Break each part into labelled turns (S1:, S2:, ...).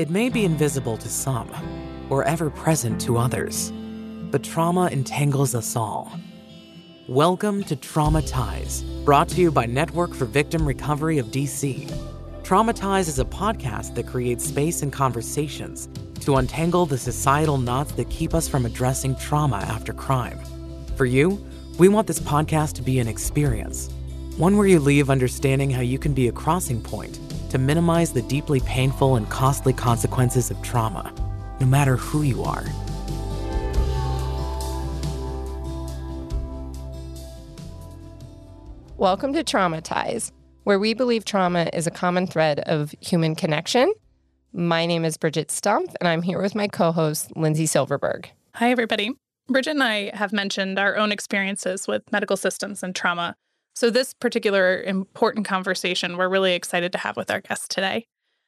S1: It may be invisible to some or ever present to others, but trauma entangles us all. Welcome to Trauma Ties, brought to you by Network for Victim Recovery of DC. Trauma Ties is a podcast that creates space and conversations to untangle the societal knots that keep us from addressing trauma after crime. For you, we want this podcast to be an experience, one where you leave understanding how you can be a crossing point to minimize the deeply painful and costly consequences of trauma, no matter who you are.
S2: Welcome to Trauma Ties, where we believe trauma is a common thread of human connection. My name is Bridgette Stumpf, and I'm here with my co host, Lindsey Silverberg.
S3: Hi, everybody. Bridgette and I have mentioned our own experiences with medical systems and trauma. So, this particular important conversation we're really excited to have with our guest today.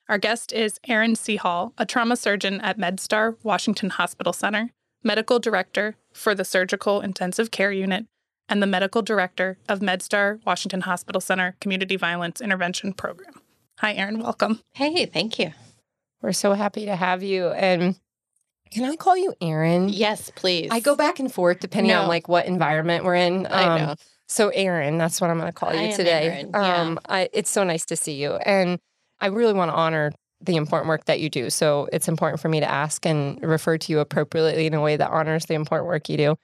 S3: Our guest is Erin C. Hall, a trauma surgeon at MedStar Washington Hospital Center, medical director for the Surgical Intensive Care Unit, and the medical director of MedStar Washington Hospital Center Community Violence Intervention Program. Hi, Erin. Welcome.
S4: Hey, thank you.
S2: We're so happy to have you. And can I call you Erin?
S4: Yes, please.
S2: I go back and forth depending
S4: No.
S2: on like what environment we're in.
S4: I
S2: Um,
S4: know.
S2: So, Erin, that's what I'm going to call you today.
S4: Yeah.
S2: Um, I, it's so nice to see you, and I really want to honor the important work that you do. So, it's important for me to ask and refer to you appropriately in a way that honors the important work you do.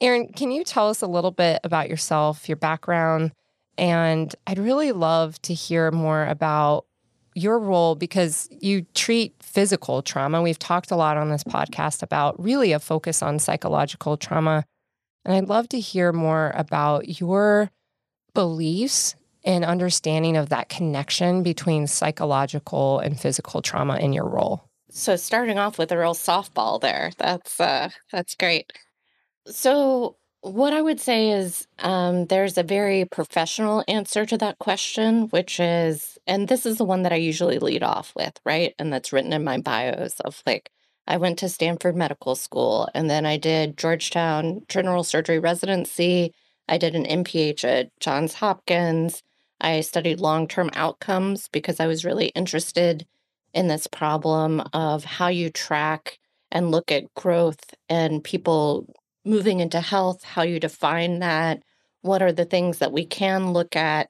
S2: Erin, can you tell us a little bit about yourself, your background, and I'd really love to hear more about your role because you treat physical trauma. We've talked a lot on this podcast about really a focus on psychological trauma. And I'd love to hear more about your beliefs and understanding of that connection between psychological and physical trauma in your role.
S4: So starting off with a real softball there. That's uh that's great. So what I would say is um, there's a very professional answer to that question, which is, and this is the one that I usually lead off with, right? And that's written in my bios of like, I went to Stanford Medical School and then I did Georgetown General Surgery residency. I did an MPH at Johns Hopkins. I studied long term outcomes because I was really interested in this problem of how you track and look at growth and people moving into health, how you define that, what are the things that we can look at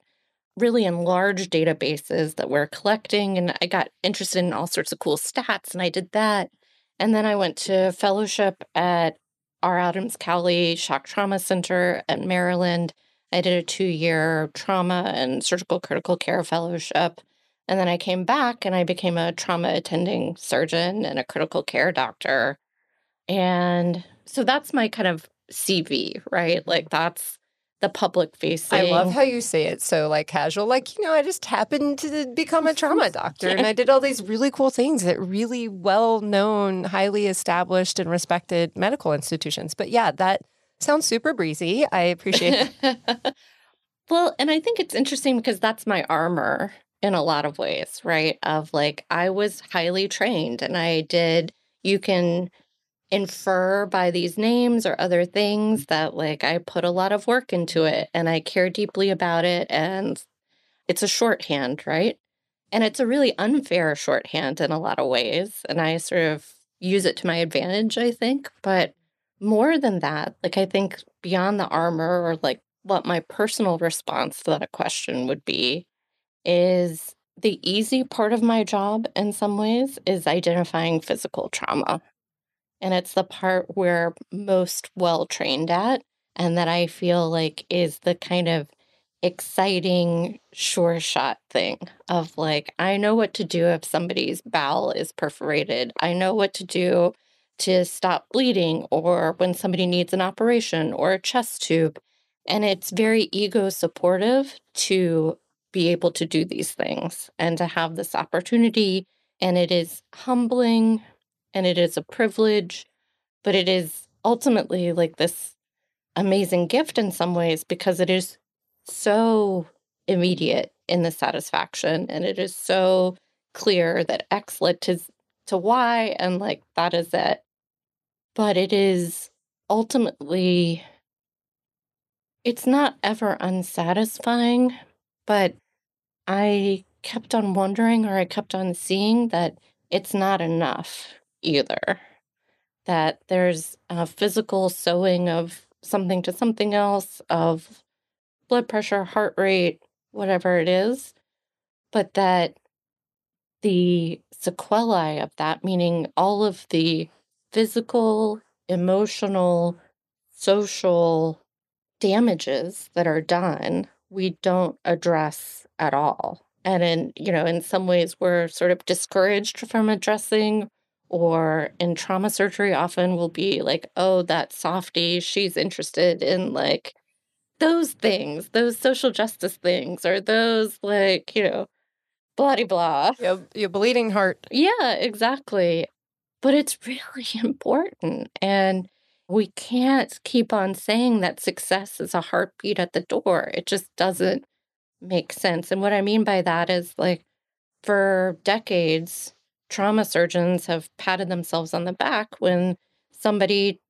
S4: really in large databases that we're collecting. And I got interested in all sorts of cool stats and I did that. And then I went to fellowship at R. Adams Cowley Shock Trauma Center at Maryland. I did a two year trauma and surgical critical care fellowship. And then I came back and I became a trauma attending surgeon and a critical care doctor. And so that's my kind of CV, right? Like that's the public facing.
S2: I love how you say it so like casual, like, you know, I just happened to become a trauma doctor and I did all these really cool things at really well known, highly established and respected medical institutions. But yeah, that sounds super breezy. I appreciate it.
S4: well, and I think it's interesting because that's my armor in a lot of ways, right? Of like, I was highly trained and I did, you can infer by these names or other things mm-hmm. that like I put a lot of work into it and I care deeply about it. And it's a shorthand, right? And it's a really unfair shorthand in a lot of ways. And I sort of use it to my advantage, I think. But more than that, like I think beyond the armor or like what my personal response to that question would be is the easy part of my job in some ways is identifying physical trauma. And it's the part we're most well trained at, and that I feel like is the kind of exciting, sure shot thing of like, I know what to do if somebody's bowel is perforated. I know what to do to stop bleeding or when somebody needs an operation or a chest tube. And it's very ego supportive to be able to do these things and to have this opportunity. And it is humbling and it is a privilege, but it is ultimately like this amazing gift in some ways because it is so immediate in the satisfaction and it is so clear that X led to, to Y and like that is it. But it is ultimately, it's not ever unsatisfying, but I kept on wondering or I kept on seeing that it's not enough either. That there's a physical sewing of something to something else, of blood pressure, heart rate, whatever it is, but that the sequelae of that, meaning all of the physical, emotional, social damages that are done, we don't address at all. And in, you know, in some ways we're sort of discouraged from addressing or in trauma surgery often will be like, oh, that softy, she's interested in like those things, those social justice things, or those like, you know, blah blah.
S2: Your, your bleeding heart.
S4: Yeah, exactly. But it's really important. And we can't keep on saying that success is a heartbeat at the door. It just doesn't make sense. And what I mean by that is like for decades, trauma surgeons have patted themselves on the back when somebody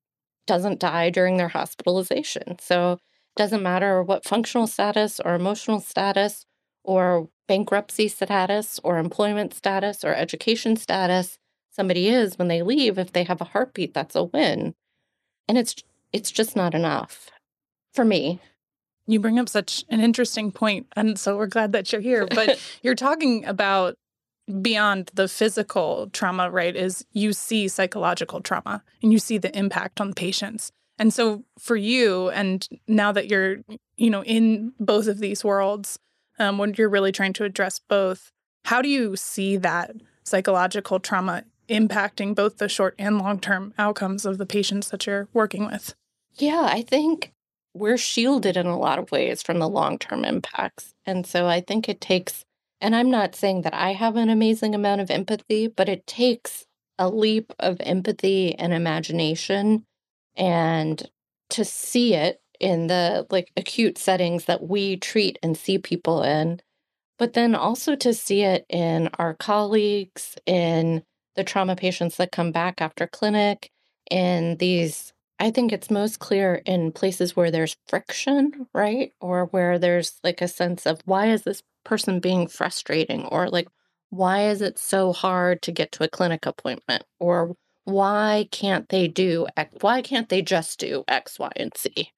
S4: doesn't die during their hospitalization. So it doesn't matter what functional status or emotional status or bankruptcy status or employment status or education status somebody is when they leave if they have a heartbeat that's a win and it's it's just not enough for me
S3: you bring up such an interesting point and so we're glad that you're here but you're talking about beyond the physical trauma right is you see psychological trauma and you see the impact on patients and so for you and now that you're you know in both of these worlds um, when you're really trying to address both how do you see that psychological trauma impacting both the short and long term outcomes of the patients that you're working with?
S4: Yeah, I think we're shielded in a lot of ways from the long term impacts. And so I think it takes, and I'm not saying that I have an amazing amount of empathy, but it takes a leap of empathy and imagination and to see it in the like acute settings that we treat and see people in but then also to see it in our colleagues in the trauma patients that come back after clinic in these I think it's most clear in places where there's friction, right? Or where there's like a sense of why is this person being frustrating? Or like, why is it so hard to get to a clinic appointment? Or why can't they do X? Why can't they just do X, Y, and Z?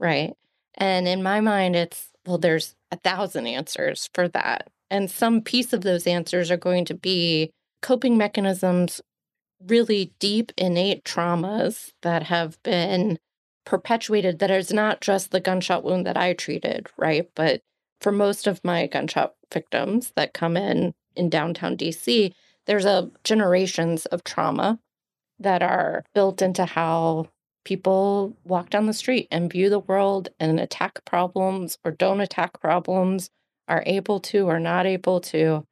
S4: Right. And in my mind, it's, well, there's a thousand answers for that. And some piece of those answers are going to be coping mechanisms, really deep innate traumas that have been perpetuated that is not just the gunshot wound that I treated, right? But for most of my gunshot victims that come in in downtown DC, there's a generations of trauma that are built into how people walk down the street and view the world and attack problems or don't attack problems, are able to or not able to.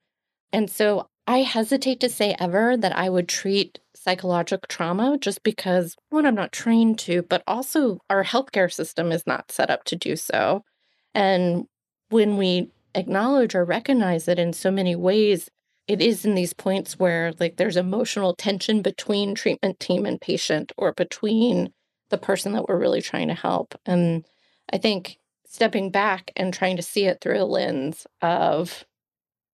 S4: And so I hesitate to say ever that I would treat psychological trauma just because, one, I'm not trained to, but also our healthcare system is not set up to do so. And when we acknowledge or recognize it in so many ways, it is in these points where like there's emotional tension between treatment team and patient or between the person that we're really trying to help. And I think stepping back and trying to see it through a lens of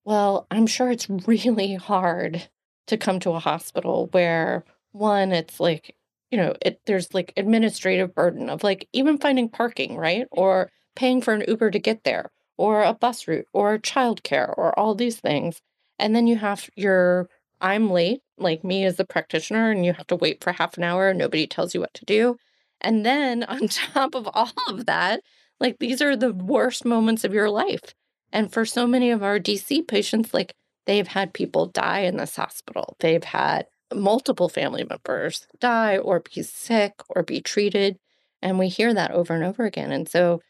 S4: well, I'm sure it's really hard to come to a hospital where one, it's like, you know, it there's like administrative burden of like even finding parking, right? Or paying for an Uber to get there, or a bus route, or childcare, or all these things. And then you have your I'm late, like me as the practitioner, and you have to wait for half an hour and nobody tells you what to do. And then on top of all of that, like these are the worst moments of your life. And for so many of our DC patients, like they've had people die in this hospital. They've had multiple family members die or be sick or be treated. And we hear that over and over again. And so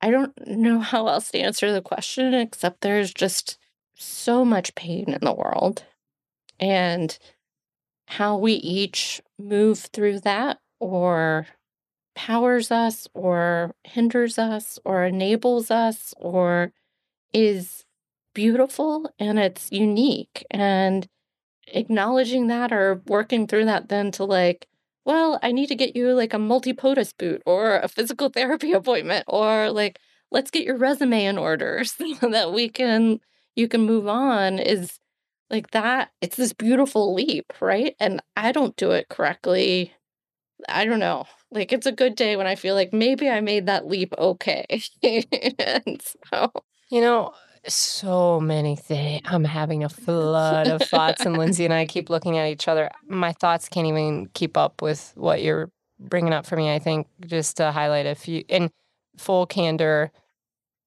S4: I don't know how else to answer the question except there's just so much pain in the world. And how we each move through that or powers us or hinders us or enables us or is beautiful and it's unique. And acknowledging that or working through that then to like, well, I need to get you like a multi-podus boot or a physical therapy appointment or like let's get your resume in order so that we can you can move on is Like that, it's this beautiful leap, right? And I don't do it correctly. I don't know. Like it's a good day when I feel like maybe I made that leap okay. and so,
S2: you know, so many things. I'm having a flood of thoughts, and Lindsey and I keep looking at each other. My thoughts can't even keep up with what you're bringing up for me. I think just to highlight a few, in full candor,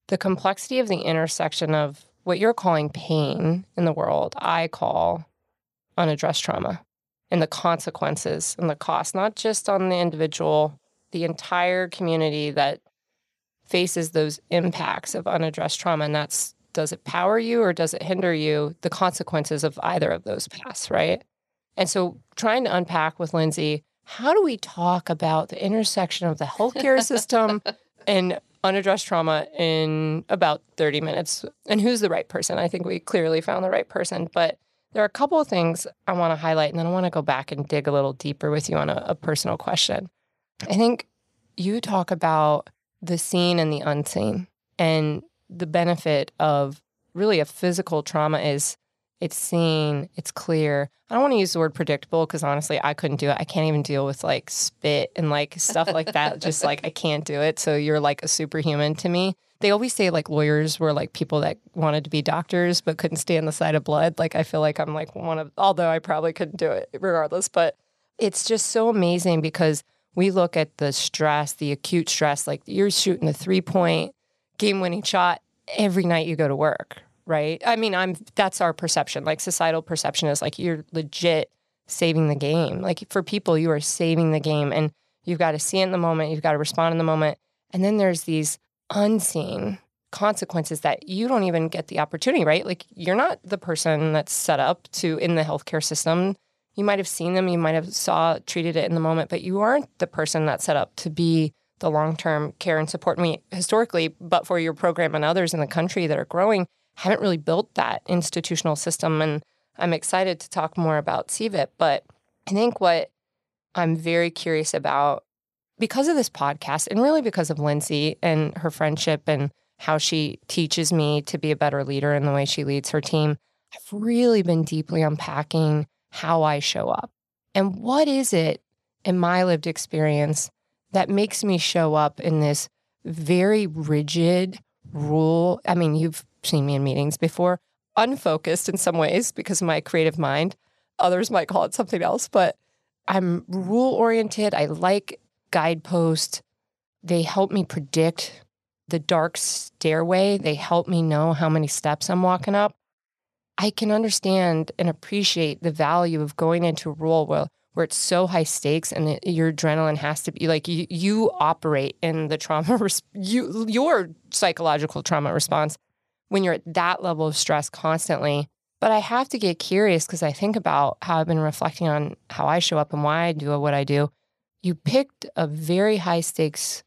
S2: the complexity of the intersection of what you're calling pain in the world, I call unaddressed trauma and the consequences and the cost, not just on the individual, the entire community that faces those impacts of unaddressed trauma. And that's does it power you or does it hinder you? The consequences of either of those paths, right? And so trying to unpack with Lindsey, how do we talk about the intersection of the healthcare system and unaddressed trauma in about 30 minutes? And who's the right person? I think we clearly found the right person. But there are a couple of things I want to highlight, and then I want to go back and dig a little deeper with you on a, a personal question. I think you talk about the seen and the unseen. And the benefit of really a physical trauma is it's seen, it's clear. I don't want to use the word predictable because honestly, I couldn't do it. I can't even deal with like spit and like stuff like that. Just like I can't do it. So you're like a superhuman to me. They always say like lawyers were like people that wanted to be doctors but couldn't stand the sight of blood. Like I feel like I'm like one of, although I probably couldn't do it regardless. But it's just so amazing because we look at the stress, the acute stress, like you're shooting a three point game winning shot every night you go to work, right? I mean, I'm that's our perception. Like societal perception is like you're legit saving the game. Like for people, you are saving the game and you've got to see it in the moment, you've got to respond in the moment. And then there's these unseen consequences that you don't even get the opportunity, right? Like you're not the person that's set up to in the healthcare system. You might have seen them, you might have saw treated it in the moment, but you aren't the person that's set up to be the long term care and support. me historically, but for your program and others in the country that are growing, haven't really built that institutional system. And I'm excited to talk more about CVIP. But I think what I'm very curious about because of this podcast and really because of Lindsey and her friendship and how she teaches me to be a better leader in the way she leads her team, I've really been deeply unpacking how I show up. And what is it in my lived experience that makes me show up in this very rigid rule. I mean, you've seen me in meetings before, unfocused in some ways because of my creative mind. Others might call it something else, but I'm rule oriented. I like guideposts. They help me predict the dark stairway. They help me know how many steps I'm walking up. I can understand and appreciate the value of going into a role where where it's so high stakes and it, your adrenaline has to be like you, you operate in the trauma res- you your psychological trauma response when you're at that level of stress constantly. But i have to get curious because i think about how i've been reflecting on how i show up and why i do what i do. You picked a very high stakes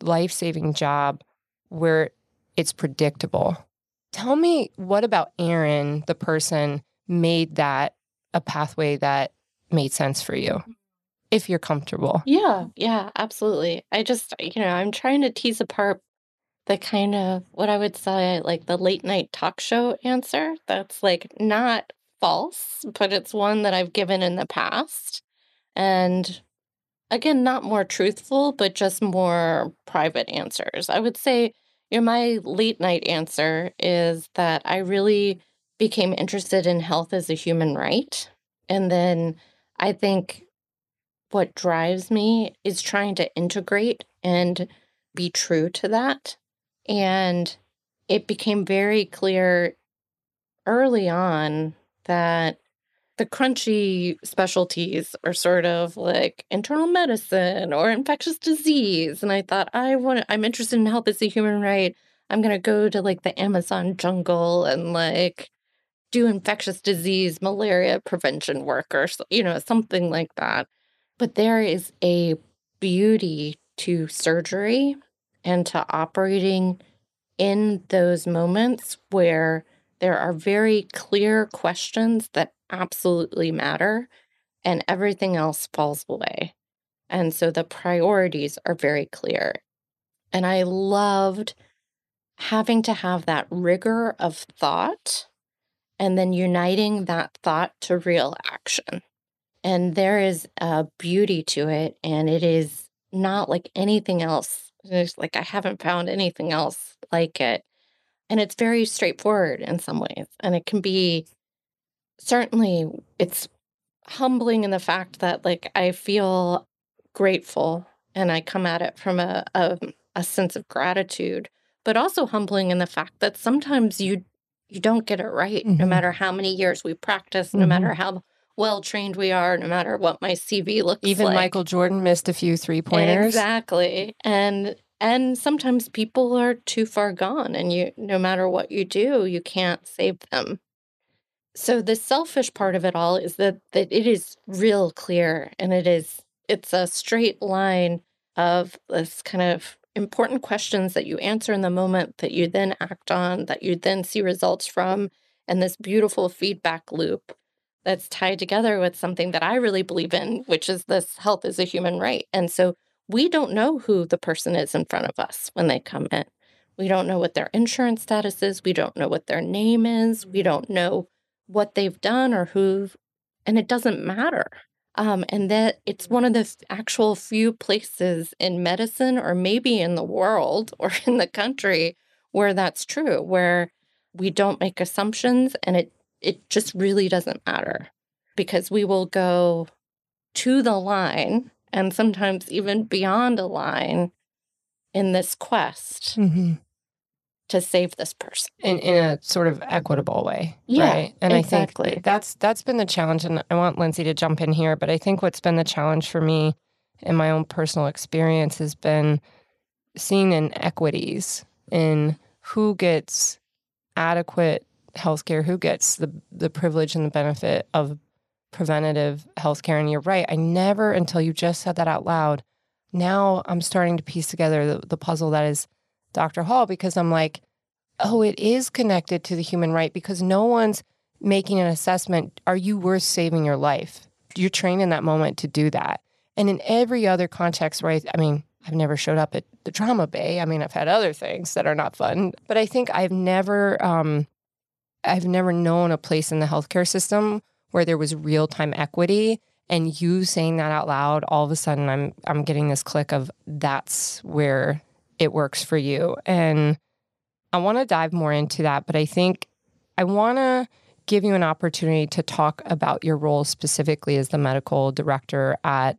S2: life-saving job where it's predictable tell me what about erin the person made that a pathway that made sense for you if you're comfortable.
S4: Yeah, yeah, absolutely. I just, you know, I'm trying to tease apart the kind of what I would say like the late night talk show answer that's like not false, but it's one that I've given in the past. And again, not more truthful, but just more private answers. I would say, you know, my late night answer is that I really became interested in health as a human right. And then I think what drives me is trying to integrate and be true to that. And it became very clear early on that the crunchy specialties are sort of like internal medicine or infectious disease. And I thought, I want I'm interested in health as a human right. I'm going to go to like the Amazon jungle and like do infectious disease, malaria prevention work, or, you know, something like that. But there is a beauty to surgery and to operating in those moments where there are very clear questions that absolutely matter and everything else falls away. And so the priorities are very clear. And I loved having to have that rigor of thought and then uniting that thought to real action. And there is a beauty to it. And it is not like anything else. It's like I haven't found anything else like it. And it's very straightforward in some ways. And it can be certainly, it's humbling in the fact that like I feel grateful and I come at it from a, a, a sense of gratitude, but also humbling in the fact that sometimes you you don't get it right, mm-hmm. no matter how many years we practice, mm-hmm. no matter how well trained we are, no matter what my CV looks
S2: Even
S4: like.
S2: Even Michael Jordan missed a few three pointers.
S4: Exactly. And and sometimes people are too far gone and you no matter what you do, you can't save them. So the selfish part of it all is that that it is real clear and it is it's a straight line of this kind of important questions that you answer in the moment that you then act on, that you then see results from, and this beautiful feedback loop that's tied together with something that I really believe in, which is this health is a human right. And so we don't know who the person is in front of us when they come in. We don't know what their insurance status is. We don't know what their name is. We don't know what they've done or who, and it doesn't matter. Um, and that it's one of the actual few places in medicine or maybe in the world or in the country where that's true, where we don't make assumptions and it it just really doesn't matter because we will go to the line and sometimes even beyond a line in this quest mm-hmm. to save this person.
S2: In, in a sort of equitable way
S4: yeah,
S2: right?
S4: And exactly.
S2: i think that's that's been the challenge and i want lindsey to jump in here but i think what's been the challenge for me in my own personal experience has been seeing inequities in who gets adequate healthcare who gets the the privilege and the benefit of preventative healthcare and you're right i never until you just said that out loud now i'm starting to piece together the, the puzzle that is Dr. Hall because I'm like, oh, it is connected to the human right because no one's making an assessment. Are you worth saving your life? You're trained in that moment to do that. And in every other context, right? I mean, I've never showed up at the trauma bay. I mean, I've had other things that are not fun, but I think I've never, um, I've never known a place in the healthcare system where there was real time equity. And you saying that out loud, all of a sudden, I'm I'm getting this click of that's where it works for you. And I want to dive more into that, but I think I want to give you an opportunity to talk about your role specifically as the medical director at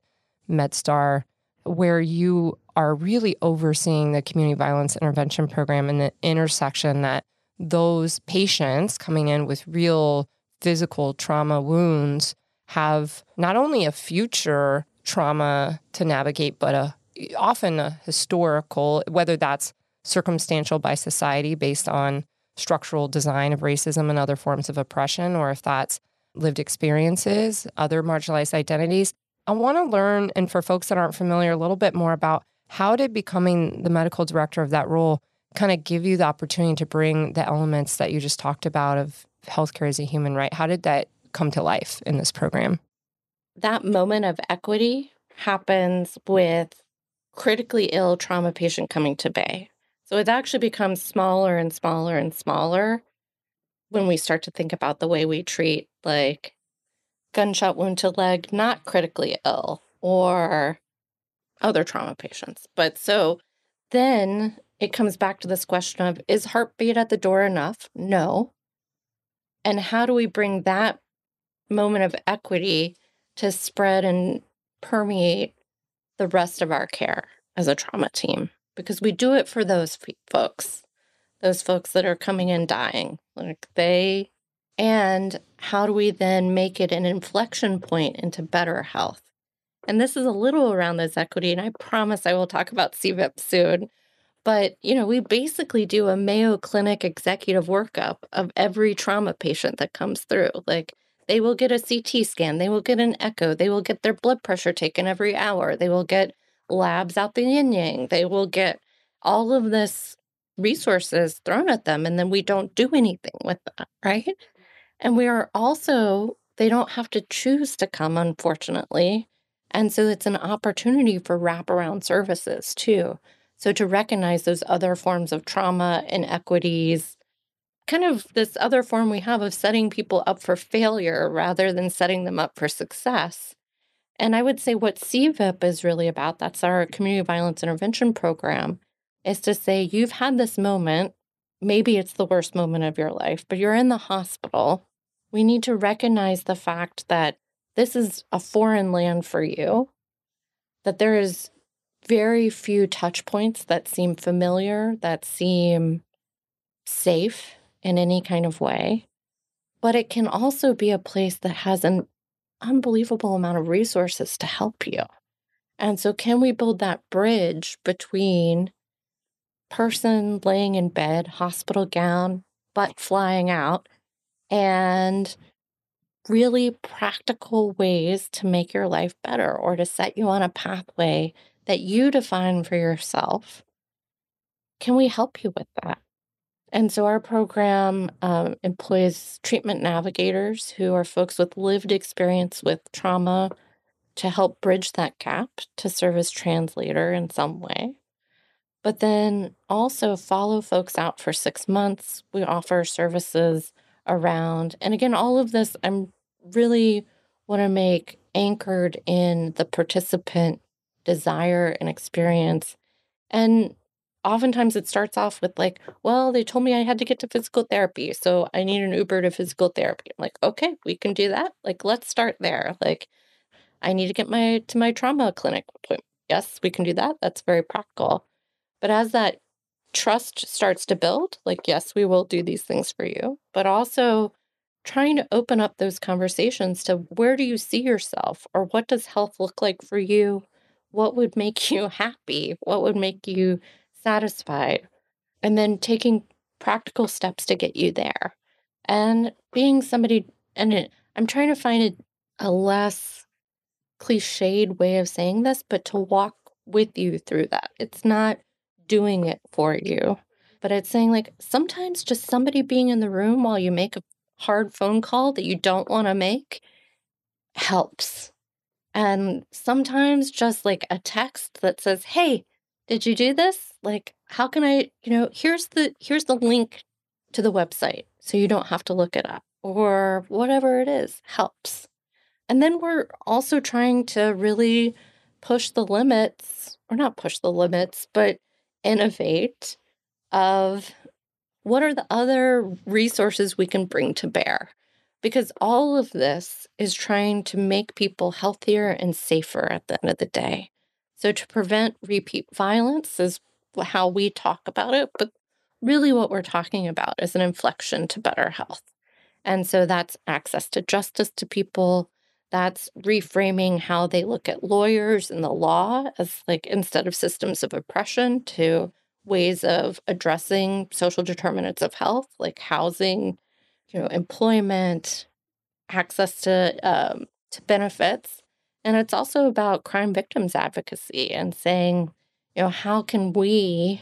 S2: MedStar, where you are really overseeing the community violence intervention program and the intersection that those patients coming in with real physical trauma wounds have not only a future trauma to navigate, but a often a historical, whether that's circumstantial by society based on structural design of racism and other forms of oppression, or if that's lived experiences, other marginalized identities. I want to learn, and for folks that aren't familiar, a little bit more about how did becoming the medical director of that role kind of give you the opportunity to bring the elements that you just talked about of healthcare as a human right? How did that come to life in this program?
S4: That moment of equity happens with critically ill trauma patient coming to Bay. So it actually becomes smaller and smaller and smaller when we start to think about the way we treat like gunshot wound to leg, not critically ill or other trauma patients. But so then it comes back to this question of is heartbeat at the door enough? No. And how do we bring that moment of equity to spread and permeate the rest of our care as a trauma team because we do it for those folks, those folks that are coming in dying. Like they, and how do we then make it an inflection point into better health? And this is a little around this equity, and I promise I will talk about CVIP soon. But, you know, we basically do a Mayo Clinic executive workup of every trauma patient that comes through. Like, they will get a CT scan, they will get an echo, they will get their blood pressure taken every hour, they will get labs out the yin yang, they will get all of this resources thrown at them, and then we don't do anything with that, right? And we are also, they don't have to choose to come, unfortunately. And so it's an opportunity for wraparound services too. So to recognize those other forms of trauma, inequities, kind of this other form we have of setting people up for failure rather than setting them up for success. And I would say what CVIP is really about, that's our community violence intervention program, is to say you've had this moment. Maybe it's the worst moment of your life, but you're in the hospital. We need to recognize the fact that this is a foreign land for you, that there is very few touch points that seem familiar, that seem safe in any kind of way. But it can also be a place that has an unbelievable amount of resources to help you. And so, can we build that bridge between person laying in bed, hospital gown, butt flying out, and really practical ways to make your life better or to set you on a pathway that you define for yourself? Can we help you with that? And so our program um, employs treatment navigators who are folks with lived experience with trauma to help bridge that gap to serve as translator in some way. But then also follow folks out for six months. We offer services around, and again, all of this I'm really want to make anchored in the participant desire and experience. And oftentimes it starts off with like, well, they told me I had to get to physical therapy, so I need an Uber to physical therapy. I'm like, okay, we can do that. Like, let's start there. Like, I need to get my to my trauma clinic appointment. Yes, we can do that. That's very practical. But as that trust starts to build, like, yes, we will do these things for you, but also trying to open up those conversations to where do you see yourself or what does health look like for you? What would make you happy? What would make you satisfied, and then taking practical steps to get you there. And being somebody, and I'm trying to find a, a less cliched way of saying this, but to walk with you through that. It's not doing it for you, but it's saying, like, sometimes just somebody being in the room while you make a hard phone call that you don't want to make helps. And sometimes just like a text that says, Hey, did you do this? Like, how can I, you know, here's the here's the link to the website so you don't have to look it up or whatever it is helps. And then we're also trying to really push the limits, or not push the limits, but innovate of what are the other resources we can bring to bear? Because all of this is trying to make people healthier and safer at the end of the day. So, to prevent repeat violence is how we talk about it, but really what we're talking about is an inflection to better health. And so that's access to justice to people. That's reframing how they look at lawyers and the law as like instead of systems of oppression to ways of addressing social determinants of health, like housing, you know, employment, access to um, to benefits, and it's also about crime victims advocacy and saying, you know, how can we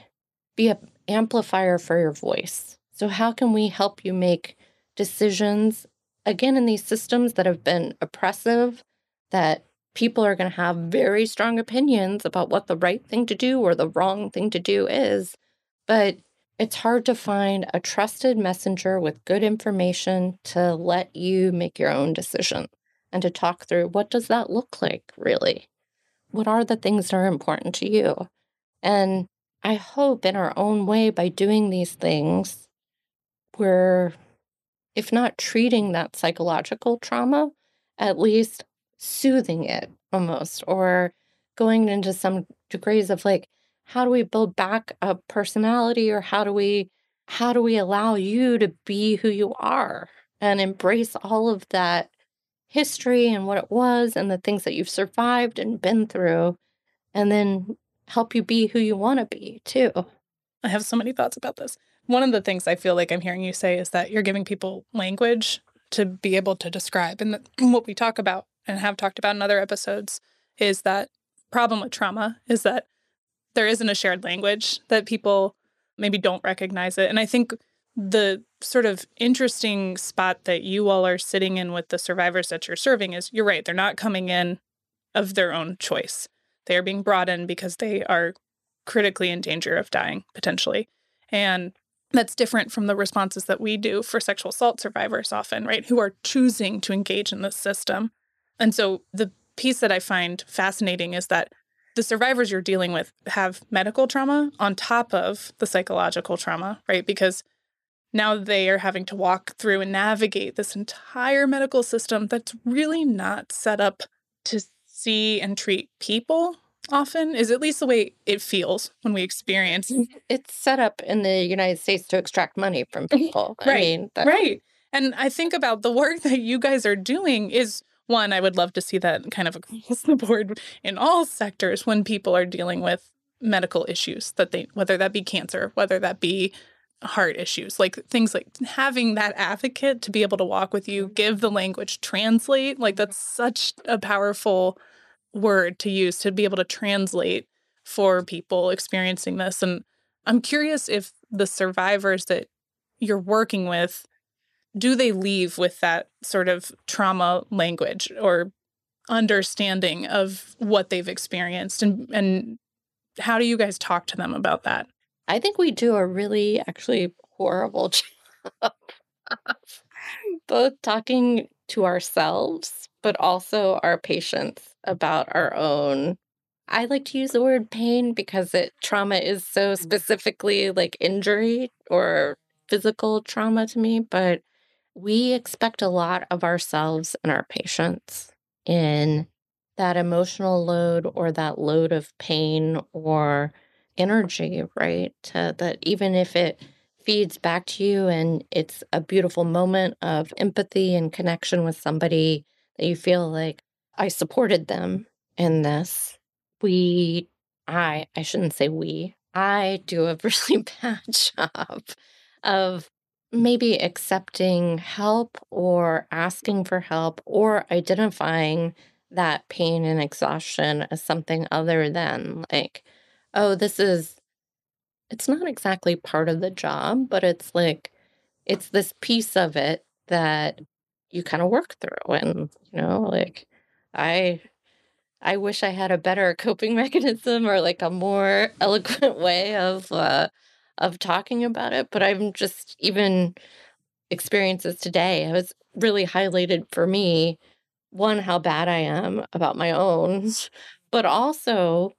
S4: be an amplifier for your voice? So, how can we help you make decisions, again, in these systems that have been oppressive, that people are going to have very strong opinions about what the right thing to do or the wrong thing to do is. But it's hard to find a trusted messenger with good information to let you make your own decision and to talk through what does that look like really? What are the things that are important to you? And I hope in our own way by doing these things, we're, if not treating that psychological trauma, at least soothing it almost, or going into some degrees of like, how do we build back a personality or how do we how do we allow you to be who you are and embrace all of that history and what it was and the things that you've survived and been through, and then help you be who you want to be too.
S3: I have so many thoughts about this. One of the things I feel like I'm hearing you say is that you're giving people language to be able to describe. And what we talk about and have talked about in other episodes is that problem with trauma is that there isn't a shared language that people maybe don't recognize it. And I think the sort of interesting spot that you all are sitting in with the survivors that you're serving is you're right, they're not coming in of their own choice. They are being brought in because they are critically in danger of dying potentially. And that's different from the responses that we do for sexual assault survivors often, right? Who are choosing to engage in this system. And so the piece that I find fascinating is that the survivors you're dealing with have medical trauma on top of the psychological trauma, right? Because now they are having to walk through and navigate this entire medical system that's really not set up to see and treat people often is at least the way it feels when we experience mm-hmm.
S4: it's set up in the united states to extract money from people.
S3: Right I mean, that... right. And i think about the work that you guys are doing is one i would love to see that kind of across the board in all sectors when people are dealing with medical issues that they whether that be cancer whether that be heart issues like things like having that advocate to be able to walk with you mm-hmm. give the language translate like that's mm-hmm. such a powerful word to use to be able to translate for people experiencing this. And i'm curious if the survivors that you're working with do they leave with that sort of trauma language or understanding of what they've experienced and and how do you guys talk to them about that
S4: I think we do a really actually horrible job both talking to ourselves, but also our patients about our own. I like to use the word pain because it trauma is so specifically like injury or physical trauma to me, but we expect a lot of ourselves and our patients in that emotional load or that load of pain or energy, right? That even if it feeds back to you and it's a beautiful moment of empathy and connection with somebody that you feel like I supported them in this. We, I, I shouldn't say we, I do a really bad job of maybe accepting help or asking for help or identifying that pain and exhaustion as something other than like oh, this is, it's not exactly part of the job, but it's like, it's this piece of it that you kind of work through. And, you know, like, I, I wish I had a better coping mechanism or like a more eloquent way of, uh, of talking about it. But I'm just even experiences today, it was really highlighted for me one, how bad I am about my own, but also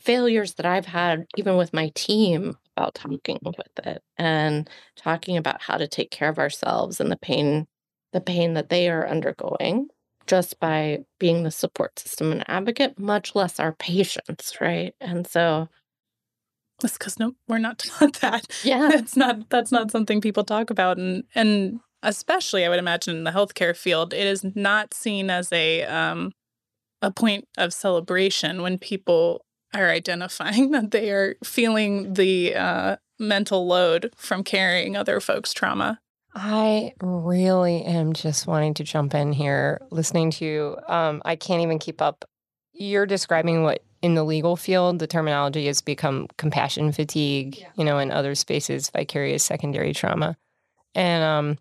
S4: failures that I've had, even with my team, about talking with it and talking about how to take care of ourselves and the pain, the pain that they are undergoing just by being the support system and advocate, much less our patients, right? And so
S3: that's because no, we're not taught that.
S4: Yeah,
S3: that's not that's not something people talk about, and and especially I would imagine in the healthcare field, it is not seen as a um, a point of celebration when people are identifying that they are feeling the uh, mental load from carrying other folks' trauma.
S2: I really am just wanting to jump in here, listening to you. Um, I can't even keep up. You're describing what in the legal field the terminology has become compassion fatigue, yeah. you know, in other spaces, vicarious secondary trauma. And um,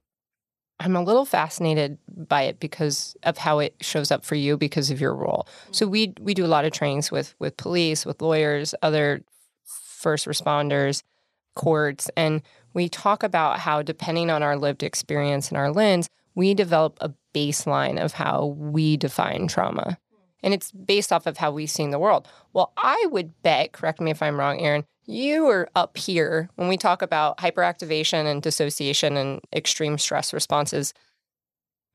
S2: I'm a little fascinated by it because of how it shows up for you because of your role. So mm-hmm. we we do a lot of trainings with with police, with lawyers, other first responders, courts, and we talk about how depending on our lived experience and our lens, we develop a baseline of how we define trauma. And it's based off of how we've seen the world. Well, I would bet, correct me if I'm wrong, Erin, you are up here when we talk about hyperactivation and dissociation and extreme stress responses.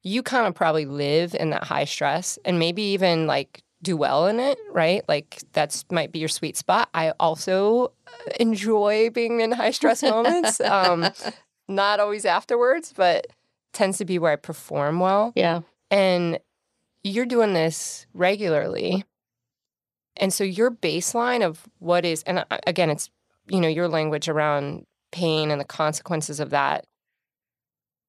S2: You kind of probably live in that high stress and maybe even like do well in it, right? Like that's might be your sweet spot. I also uh, enjoy being in high stress moments. Um, not always afterwards, but tends to be where I perform well.
S4: Yeah.
S2: And you're doing this regularly. And so your baseline of what is, and uh, again, it's, you know, your language around pain and the consequences of that.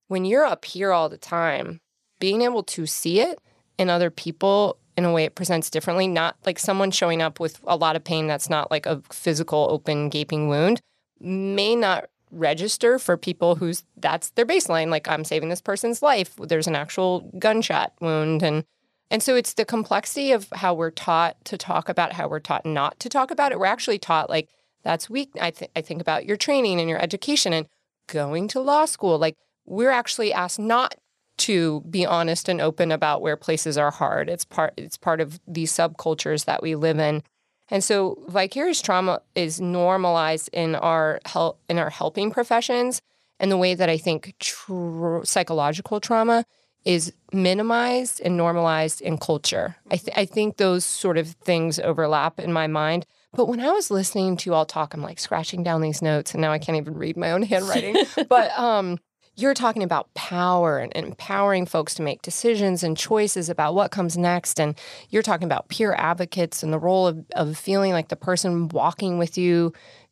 S2: When you're up here all the time, being able to see it in other people in a way it presents differently, not like someone showing up with a lot of pain that's not like a physical, open, gaping wound, may not register for people who's that's their baseline. Like, I'm saving this person's life. There's an actual gunshot wound. And and so it's the complexity of how we're taught to talk about how we're taught not to talk about it. We're actually taught like that's weak. I, th- I think about your training and your education and going to law school. Like we're actually asked not to be honest and open about where places are hard. It's part it's part of these subcultures that we live in. And so vicarious trauma is normalized in our help in our helping professions and the way that I think tr- psychological trauma is minimized and normalized in culture. I, th- I think those sort of things overlap in my mind. But when I was listening to you all talk, I'm like scratching down these notes, and now I can't even read my own handwriting. but um, you're talking about power and empowering folks to make decisions and choices about what comes next. And you're talking about peer advocates and the role of, of feeling like the person walking with you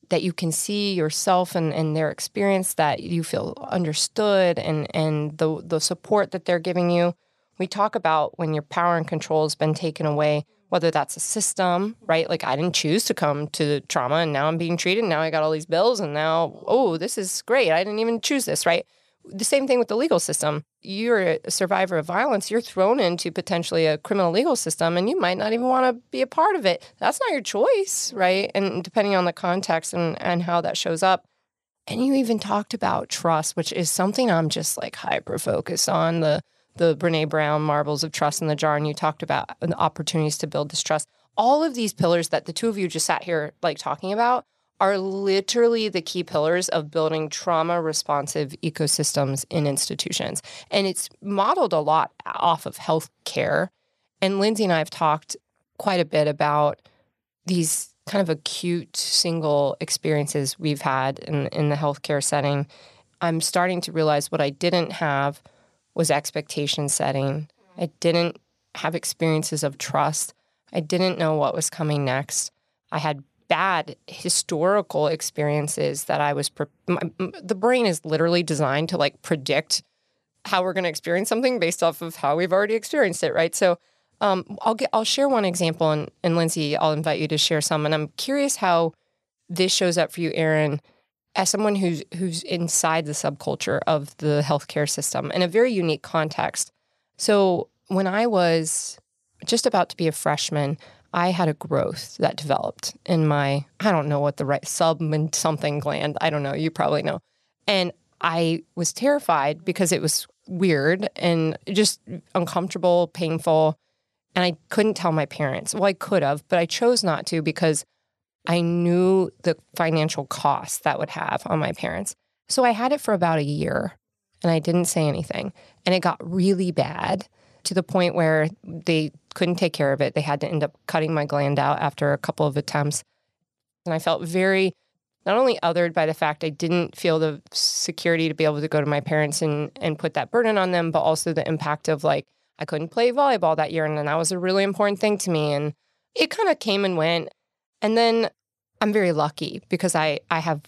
S2: that you can see yourself and, and their experience, that you feel understood and, and the, the support that they're giving you. We talk about when your power and control has been taken away, whether that's a system, right? Like I didn't choose to come to trauma and now I'm being treated. Now I got all these bills and now, oh, this is great. I didn't even choose this, right? The same thing with the legal system. You're a survivor of violence, you're thrown into potentially a criminal legal system and you might not even want to be a part of it. That's not your choice, right? And depending on the context and, and how that shows up. And you even talked about trust, which is something I'm just like hyper focused on the the Brene Brown marbles of trust in the jar. And you talked about the opportunities to build this trust. All of these pillars that the two of you just sat here like talking about are literally the key pillars of building trauma responsive ecosystems in institutions. And it's modeled a lot off of healthcare. And Lindsey and I have talked quite a bit about these kind of acute single experiences we've had in, in the healthcare setting. I'm starting to realize what I didn't have was expectation setting. I didn't have experiences of trust. I didn't know what was coming next. I had bad historical experiences that I was. Pre- my, the brain is literally designed to like predict how we're going to experience something based off of how we've already experienced it, right? So, um, I'll get I'll share one example, and, and Lindsey, I'll invite you to share some. And I'm curious how this shows up for you, Erin, as someone who's who's inside the subculture of the healthcare system in a very unique context. So when I was just about to be a freshman, I had a growth that developed in my, I don't know what the right sub and something gland, I don't know, you probably know. And I was terrified because it was weird and just uncomfortable, painful. And I couldn't tell my parents. Well, I could have, but I chose not to because I knew the financial cost that would have on my parents. So I had it for about a year and I didn't say anything. And it got really bad to the point where they couldn't take care of it. They had to end up cutting my gland out after a couple of attempts. And I felt very not only othered by the fact I didn't feel the security to be able to go to my parents and and put that burden on them, but also the impact of like I couldn't play volleyball that year and that was a really important thing to me. And it kind of came and went. And then I'm very lucky because I I have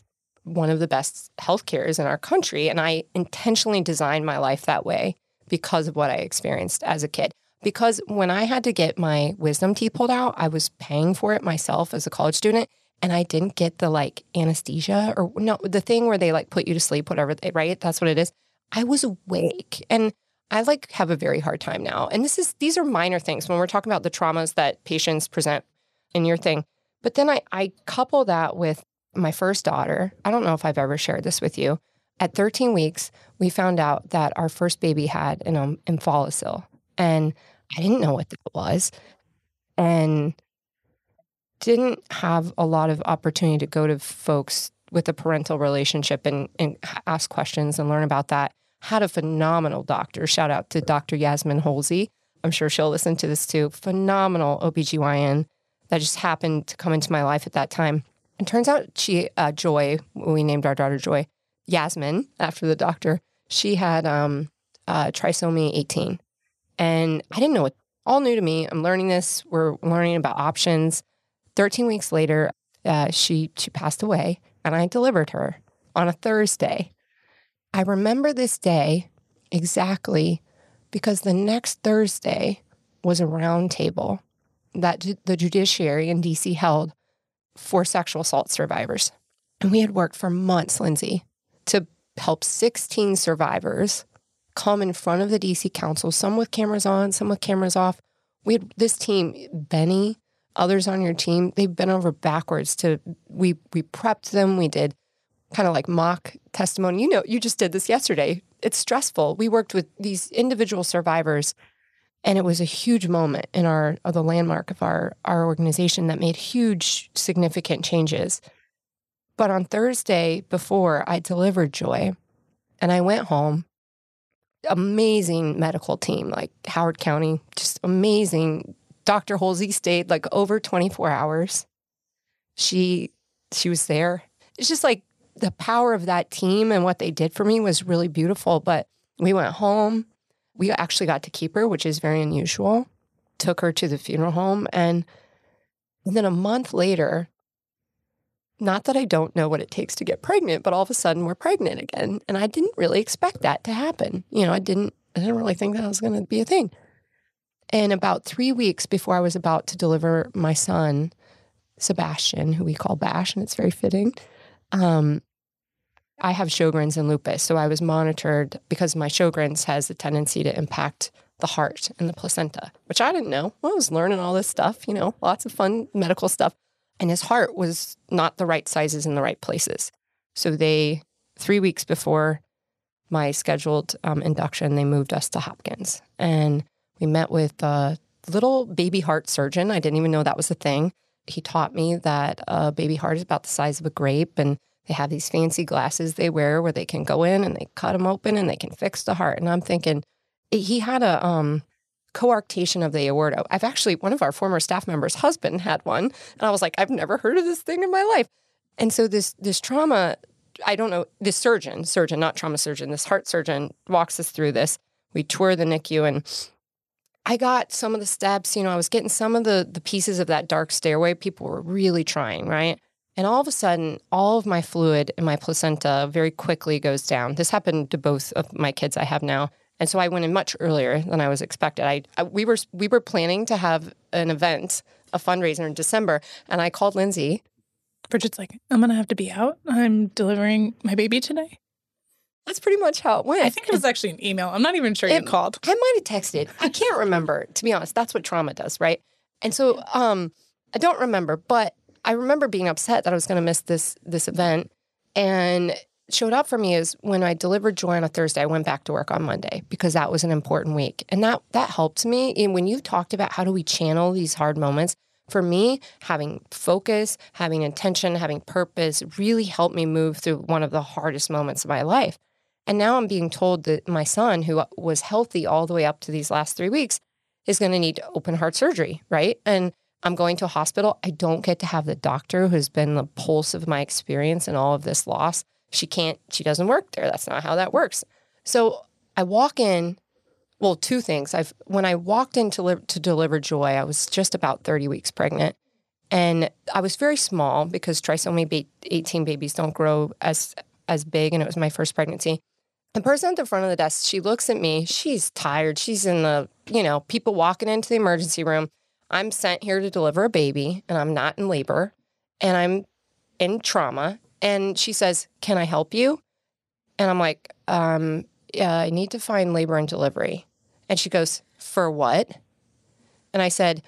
S2: one of the best healthcares in our country and I intentionally designed my life that way because of what I experienced as a kid. Because when I had to get my wisdom teeth pulled out, I was paying for it myself as a college student and I didn't get the like anesthesia or no, the thing where they like put you to sleep, whatever, right? That's what it is. I was awake and I like have a very hard time now. And this is, these are minor things when we're talking about the traumas that patients present in your thing. But then I, I couple that with my first daughter. I don't know if I've ever shared this with you. At 13 weeks, we found out that our first baby had an um, and I didn't know what that was, and didn't have a lot of opportunity to go to folks with a parental relationship and, and ask questions and learn about that. Had a phenomenal doctor. Shout out to Dr. Yasmin Holsey. I'm sure she'll listen to this too. Phenomenal OBGYN that just happened to come into my life at that time. And turns out she, uh, Joy, we named our daughter Joy, Yasmin, after the doctor, she had um, uh, trisomy 18. And I didn't know it, all new to me. I'm learning this. We're learning about options. 13 weeks later, uh, she, she passed away and I delivered her on a Thursday. I remember this day exactly because the next Thursday was a roundtable that the judiciary in DC held for sexual assault survivors. And we had worked for months, Lindsey, to help 16 survivors come in front of the DC Council, some with cameras on, some with cameras off. We had this team, Benny, others on your team, they've been over backwards to we we prepped them, we did kind of like mock testimony. You know, you just did this yesterday. It's stressful. We worked with these individual survivors and it was a huge moment in our the landmark of our our organization that made huge significant changes. But on Thursday before I delivered Joy and I went home, amazing medical team, like Howard County, just amazing. Dr. Holsey stayed like over 24 hours. She she was there. It's just like the power of that team and what they did for me was really beautiful. But we went home. We actually got to keep her, which is very unusual. Took her to the funeral home. And then a month later, not that I don't know what it takes to get pregnant, but all of a sudden we're pregnant again. And I didn't really expect that to happen. You know, I didn't I didn't really think that was going to be a thing. And about three weeks before I was about to deliver my son, Sebastian, who we call Bash, and it's very fitting, um, I have Sjogren's and lupus. So I was monitored because my Sjogren's has a tendency to impact the heart and the placenta, which I didn't know. Well, I was learning all this stuff, you know, lots of fun medical stuff. And his heart was not the right sizes in the right places. So they, three weeks before my scheduled um, induction, they moved us to Hopkins. And we met with a little baby heart surgeon. I didn't even know that was a thing he taught me that a baby heart is about the size of a grape and they have these fancy glasses they wear where they can go in and they cut them open and they can fix the heart. And I'm thinking, he had a um, coarctation of the aorta. I've actually, one of our former staff members' husband had one. And I was like, I've never heard of this thing in my life. And so this this trauma, I don't know, this surgeon, surgeon, not trauma surgeon, this heart surgeon walks us through this. We tour the NICU and I got some of the steps, you know, I was getting some of the the pieces of that dark stairway. People were really trying, right? And all of a sudden, all of my fluid in my placenta very quickly goes down. This happened to both of my kids I have now. And so I went in much earlier than I was expected. I, I we were we were planning to have an event, a fundraiser in December, and I called Lindsey.
S3: Bridgette's like, I'm gonna have to be out. I'm delivering my baby today.
S2: That's pretty much how it went.
S3: I think it was actually an email. I'm not even sure it, you called.
S2: I might have texted. I can't remember, to be honest. That's what trauma does, right? And so um, I don't remember, but I remember being upset that I was going to miss this this event. And showed up for me is when I delivered Joy on a Thursday, I went back to work on Monday because that was an important week. And that that helped me. And when you talked about how do we channel these hard moments, for me, having focus, having intention, having purpose really helped me move through one of the hardest moments of my life. And now I'm being told that my son, who was healthy all the way up to these last three weeks, is going to need open heart surgery, right? And I'm going to a hospital. I don't get to have the doctor who's been the pulse of my experience and all of this loss. She can't, she doesn't work there. That's not how that works. So I walk in. Well, two things. I've when I walked in to, li- to deliver Joy, I was just about 30 weeks pregnant. And I was very small because trisomy 18 babies don't grow as as big and it was my first pregnancy. The person at the front of the desk, she looks at me. She's tired. She's in the, you know, people walking into the emergency room. I'm sent here to deliver a baby and I'm not in labor and I'm in trauma. And she says, Can I help you? And I'm like, um, yeah, I need to find labor and delivery. And she goes, For what? And I said,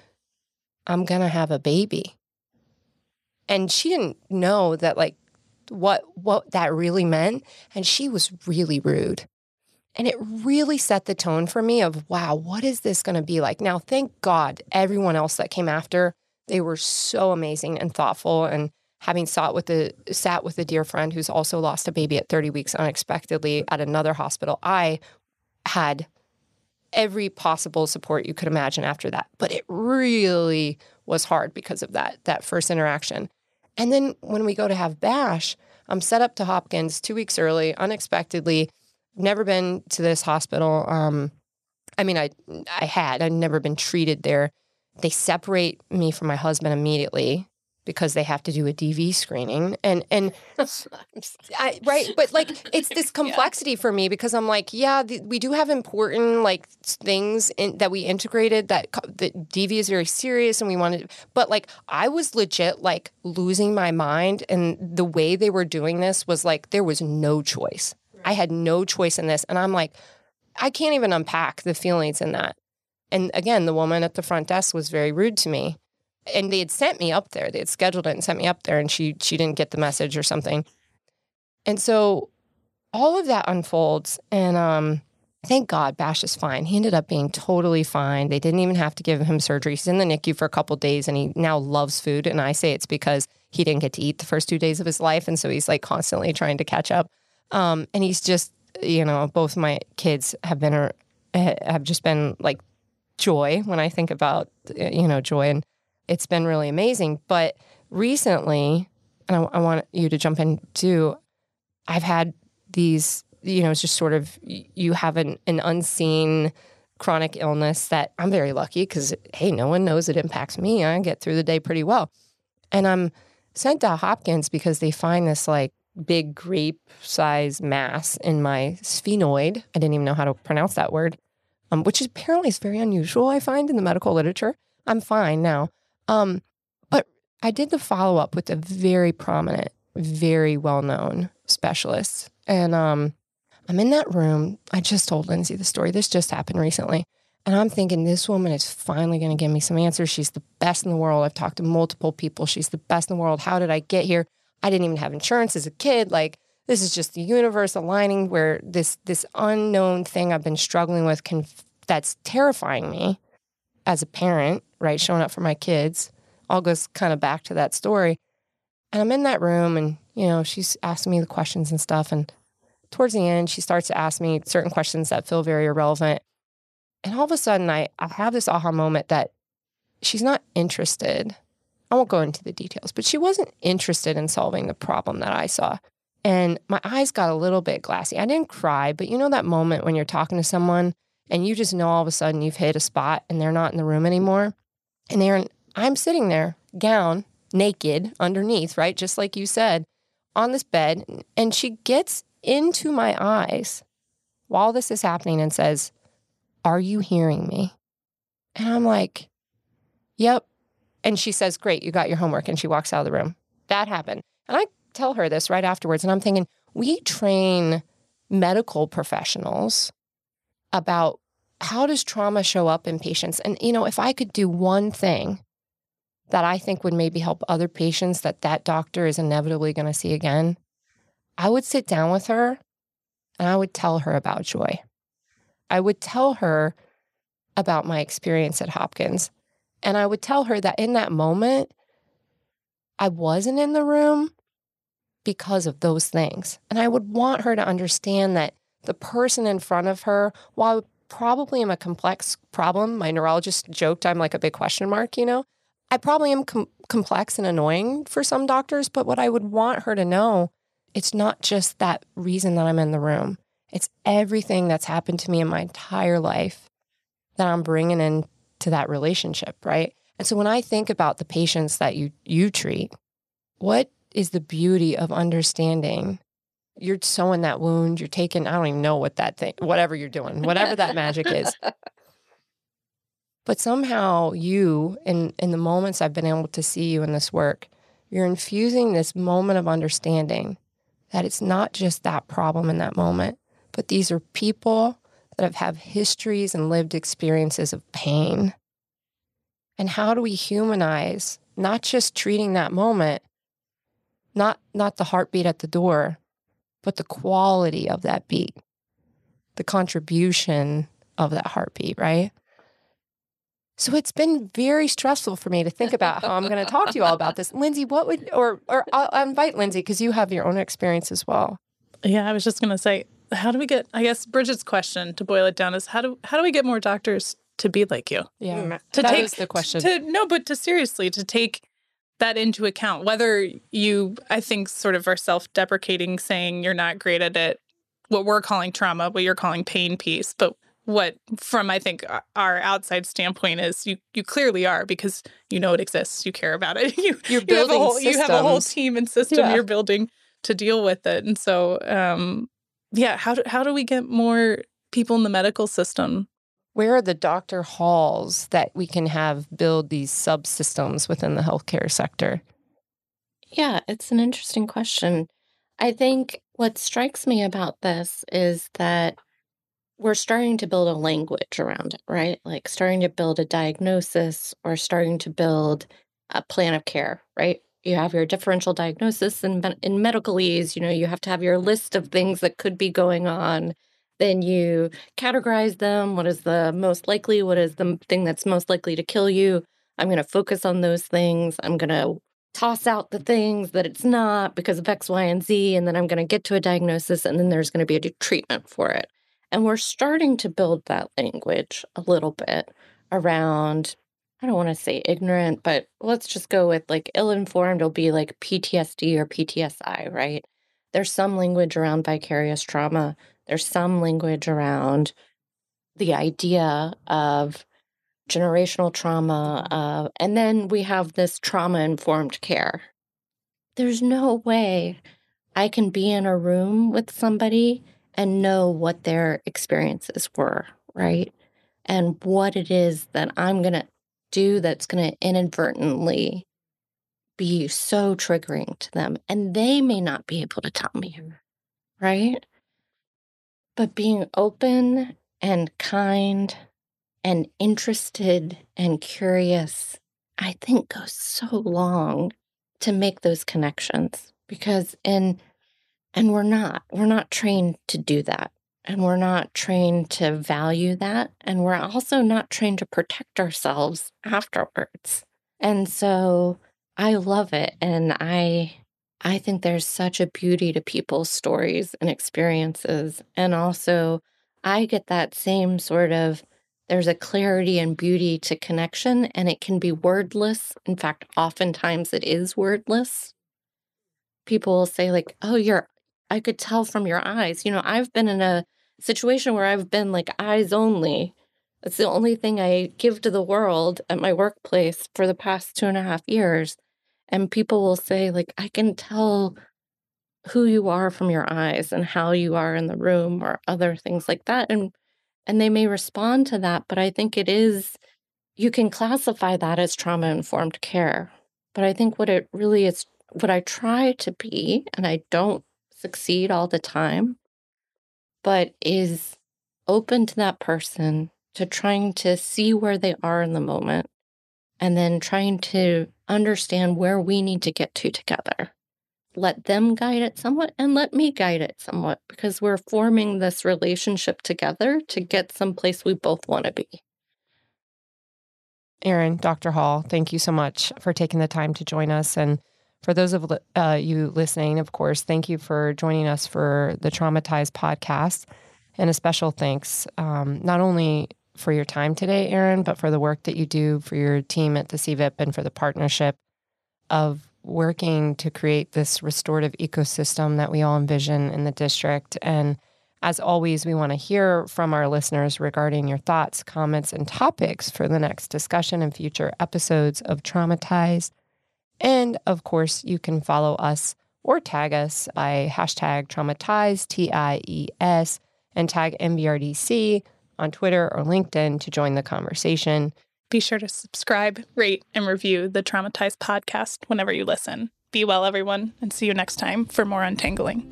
S2: I'm going to have a baby. And she didn't know that, like, what what that really meant and she was really rude and it really set the tone for me of wow what is this going to be like now thank god everyone else that came after they were so amazing and thoughtful and having sat with a sat with a dear friend who's also lost a baby at 30 weeks unexpectedly at another hospital i had every possible support you could imagine after that but it really was hard because of that that first interaction and then when we go to have Bash, I'm set up to Hopkins two weeks early, unexpectedly. Never been to this hospital. Um, I mean, I I had. I'd never been treated there. They separate me from my husband immediately because they have to do a DV screening and and I, right but like it's this complexity yeah. for me because I'm like yeah the, we do have important like things in, that we integrated that that DV is very serious and we wanted but like I was legit like losing my mind and the way they were doing this was like there was no choice right. I had no choice in this and I'm like I can't even unpack the feelings in that and again the woman at the front desk was very rude to me and they had sent me up there. They had scheduled it and sent me up there, and she she didn't get the message or something. And so all of that unfolds. And um, thank God Bash is fine. He ended up being totally fine. They didn't even have to give him surgery. He's in the NICU for a couple days and he now loves food. And I say it's because he didn't get to eat the first two days of his life. And so he's like constantly trying to catch up. Um, and he's just, you know, both my kids have been, uh, have just been like joy when I think about, uh, you know, joy. And it's been really amazing. But recently, and I, I want you to jump in too, I've had these, you know, it's just sort of, you have an, an unseen chronic illness that I'm very lucky because, hey, no one knows it impacts me. I get through the day pretty well. And I'm sent to Hopkins because they find this like big grape size mass in my sphenoid. I didn't even know how to pronounce that word, um, which apparently is very unusual, I find in the medical literature. I'm fine now. Um, but I did the follow up with a very prominent, very well known specialist. And um, I'm in that room. I just told Lindsey the story. This just happened recently. And I'm thinking, this woman is finally going to give me some answers. She's the best in the world. I've talked to multiple people. She's the best in the world. How did I get here? I didn't even have insurance as a kid. Like, this is just the universe aligning where this this unknown thing I've been struggling with can that's terrifying me as a parent, right? Showing up for my kids. All goes kind of back to that story. And I'm in that room and, you know, she's asking me the questions and stuff. And towards the end, she starts to ask me certain questions that feel very irrelevant. And all of a sudden, I, I have this aha moment that she's not interested. I won't go into the details, but she wasn't interested in solving the problem that I saw. And my eyes got a little bit glassy. I didn't cry, but you know that moment when you're talking to someone and you just know all of a sudden you've hit a spot and they're not in the room anymore. And Erin, I'm sitting there, gown, naked underneath, right? Just like you said, on this bed. And she gets into my eyes while this is happening and says, are you hearing me? And I'm like, Yep. And she says, Great, you got your homework. And she walks out of the room. That happened. And I tell her this right afterwards. And I'm thinking, we train medical professionals about how does trauma show up in patients? And, you know, if I could do one thing that I think would maybe help other patients that that doctor is inevitably going to see again, I would sit down with her and I would tell her about joy. I would tell her about my experience at Hopkins. And I would tell her that in that moment, I wasn't in the room because of those things. And I would want her to understand that the person in front of her, while probably am a complex problem, my neurologist joked I'm like a big question mark, you know, I probably am com- complex and annoying for some doctors, but what I would want her to know, it's not just that reason that I'm in the room. It's everything that's happened to me in my entire life that I'm bringing into that relationship, right? And so when I think about the patients that you you treat, what is the beauty of understanding you're sewing that wound, you're taking I don't even know what that thing whatever you're doing, whatever that magic is. But somehow you in in the moments I've been able to see you in this work, you're infusing this moment of understanding that it's not just that problem in that moment, but these are people that have had histories and lived experiences of pain. And how do we humanize not just treating that moment, not, not the heartbeat at the door, but the quality of that beat, the contribution of that heartbeat, right? So it's been very stressful for me to think about how I'm going to talk to you all about this. Lindsey, what would, or, or I'll, I'll invite Lindsey because you have your own experience as well.
S3: Yeah, I was just going to say, how do we get? I guess Bridgette's question to boil it down is how do how do we get more doctors to be like you?
S2: Yeah,
S3: mm, to
S2: that
S3: take
S2: the question.
S3: To, no, but to seriously to take that into account. Whether you, I think, sort of are self-deprecating, saying you're not great at it, what we're calling trauma, what you're calling pain piece, but what from I think our outside standpoint is you you clearly are because you know it exists, you care about it. You
S2: you're building
S3: you have a whole,
S2: systems.
S3: you have a whole team and system
S2: Yeah.
S3: you're building to deal with it. And so um yeah, how do, how do we get more people in the medical system?
S2: Where are the doctor halls that we can have build these subsystems within the healthcare sector?
S4: Yeah, it's an interesting question. I think what strikes me about this is that we're starting to build a language around it, right? Like starting to build a diagnosis or starting to build a plan of care, right? you have your differential diagnosis and in medicalese, you know, you have to have your list of things that could be going on. Then you categorize them. What is the most likely? What is the thing that's most likely to kill you? I'm going to focus on those things. I'm going to toss out the things that it's not because of X, Y, and Z. And then I'm going to get to a diagnosis, and then there's going to be a treatment for it. And we're starting to build that language a little bit around, I don't want to say ignorant, but let's just go with like ill informed, it'll be like PTSD or PTSI, right? There's some language around vicarious trauma, there's some language around the idea of generational trauma. Uh, and then we have this trauma informed care. There's no way I can be in a room with somebody and know what their experiences were, right? And what it is that I'm going to do that's going to inadvertently be so triggering to them. And they may not be able to tell me, right? But being open and kind and interested and curious, I think goes so long to make those connections because in and we're not we're not trained to do that and we're not trained to value that and we're also not trained to protect ourselves afterwards. And so i love it and i i think there's such a beauty to people's stories and experiences and also i get that same sort of there's a clarity and beauty to connection, and it can be wordless. In fact, oftentimes it is wordless. People will say, like, oh, you're, I could tell from your eyes. You know, I've been in a situation where I've been like eyes only. It's the only thing I give to the world at my workplace for the past two and a half years. And people will say, like, I can tell who you are from your eyes and how you are in the room or other things like that. And and they may respond to that, but I think it is, you can classify that as trauma informed care. But I think what it really is, what I try to be, and I don't succeed all the time, but is open to that person, to trying to see where they are in the moment, and then trying to understand where we need to get to together let them guide it somewhat and let me guide it somewhat because we're forming this relationship together to get someplace we both want to be.
S2: Erin, Dr. Hall, thank you so much for taking the time to join us. And for those of uh, you listening, of course, thank you for joining us for the Trauma Ties podcast. And a special thanks, um, not only for your time today, Erin, but for the work that you do for your team at the CVIP and for the partnership of working to create this restorative ecosystem that we all envision in the district. And as always, we want to hear from our listeners regarding your thoughts, comments, and topics for the next discussion and future episodes of Trauma Ties. And of course, you can follow us or tag us by hashtag Trauma Ties, T I E S, and tag NVRDC on Twitter or LinkedIn to join the conversation.
S3: Be sure to subscribe, rate, and review the Trauma Ties podcast whenever you listen. Be well, everyone, and see you next time for more untangling.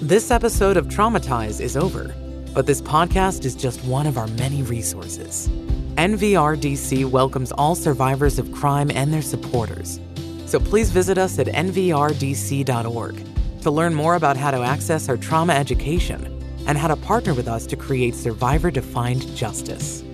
S1: This episode of Trauma Ties is over, but this podcast is just one of our many resources. NVRDC welcomes all survivors of crime and their supporters. So please visit us at nvrdc.org to learn more about how to access our trauma education and how to partner with us to create survivor defined justice.